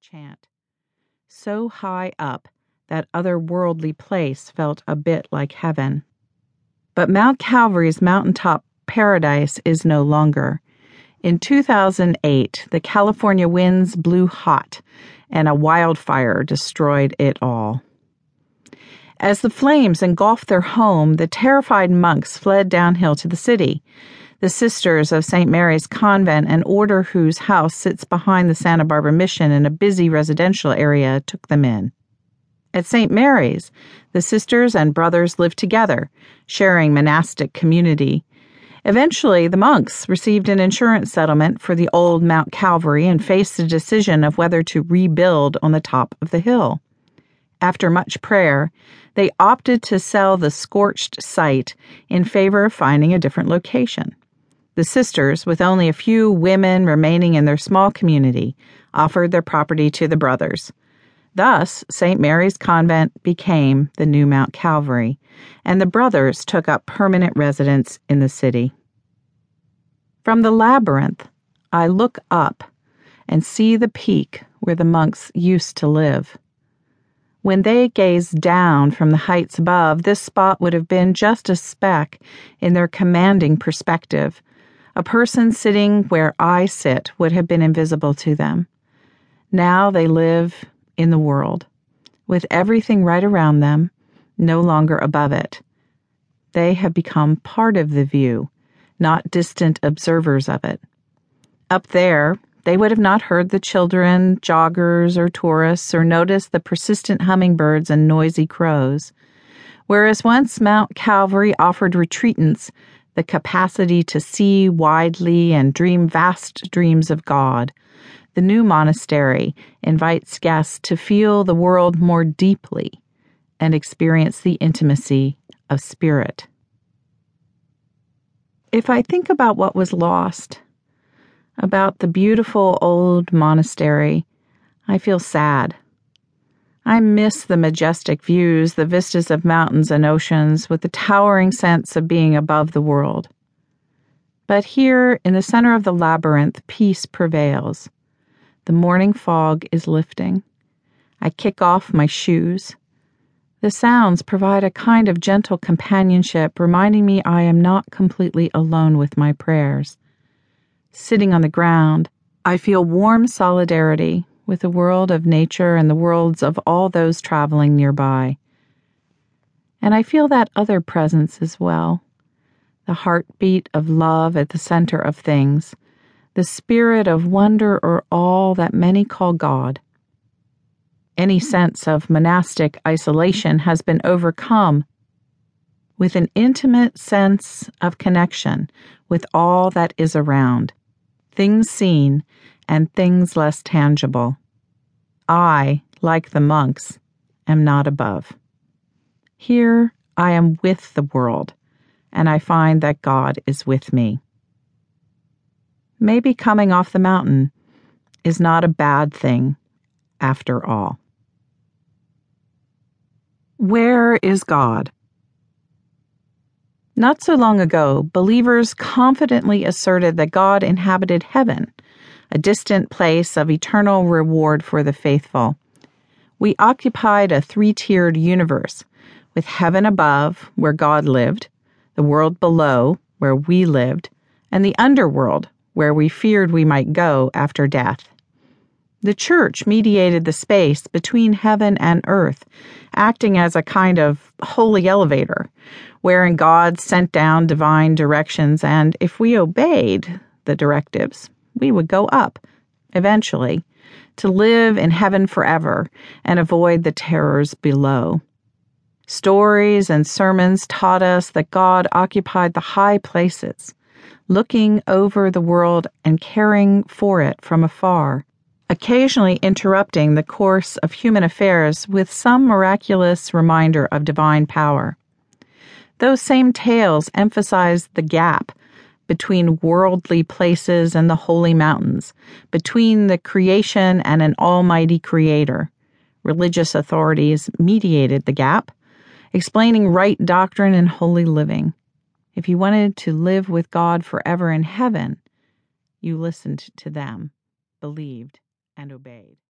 chant. So high up, that otherworldly place felt a bit like heaven. But Mount Calvary's mountaintop paradise is no longer. In 2008, the California winds blew hot, and a wildfire destroyed it all. As the flames engulfed their home, the terrified monks fled downhill to the city. The Sisters of St. Mary's Convent, an order whose house sits behind the Santa Barbara Mission in a busy residential area, took them in. At St. Mary's, the sisters and brothers lived together, sharing monastic community. Eventually, the monks received an insurance settlement for the old Mount Calvary and faced the decision of whether to rebuild on the top of the hill. After much prayer, they opted to sell the scorched site in favor of finding a different location. The sisters, with only a few women remaining in their small community, offered their property to the brothers. Thus, St. Mary's Convent became the new Mount Calvary, and the brothers took up permanent residence in the city. From the labyrinth, I look up and see the peak where the monks used to live. When they gazed down from the heights above, this spot would have been just a speck in their commanding perspective. A person sitting where I sit would have been invisible to them. Now they live in the world, with everything right around them, no longer above it. They have become part of the view, not distant observers of it. Up there, they would have not heard the children, joggers, or tourists, or noticed the persistent hummingbirds and noisy crows. Whereas once Mount Calvary offered retreatants the capacity to see widely and dream vast dreams of God, the new monastery invites guests to feel the world more deeply and experience the intimacy of spirit. If I think about what was lost, about the beautiful old monastery, I feel sad. I miss the majestic views, the vistas of mountains and oceans, with the towering sense of being above the world. But here, in the center of the labyrinth, peace prevails. The morning fog is lifting. I kick off my shoes. The sounds provide a kind of gentle companionship, reminding me I am not completely alone with my prayers. Sitting on the ground, I feel warm solidarity with the world of nature and the worlds of all those traveling nearby. And I feel that other presence as well the heartbeat of love at the center of things the spirit of wonder or awe that many call God. Any sense of monastic isolation has been overcome with an intimate sense of connection with all that is around, things seen and things less tangible. I, like the monks, am not above. Here I am with the world, and I find that God is with me maybe coming off the mountain is not a bad thing after all. Where is God? Not so long ago, believers confidently asserted that God inhabited heaven, a distant place of eternal reward for the faithful. We occupied a three tiered universe, with heaven above, where God lived, the world below, where we lived, and the underworld, where we feared we might go after death. The church mediated the space between heaven and earth, acting as a kind of holy elevator, wherein God sent down divine directions, and if we obeyed the directives, we would go up, eventually, to live in heaven forever and avoid the terrors below. Stories and sermons taught us that God occupied the high places looking over the world and caring for it from afar, occasionally interrupting the course of human affairs with some miraculous reminder of divine power. Those same tales emphasize the gap between worldly places and the holy mountains, between the creation and an almighty creator. Religious authorities mediated the gap, explaining right doctrine and holy living. If you wanted to live with God forever in heaven, you listened to them, believed, and obeyed.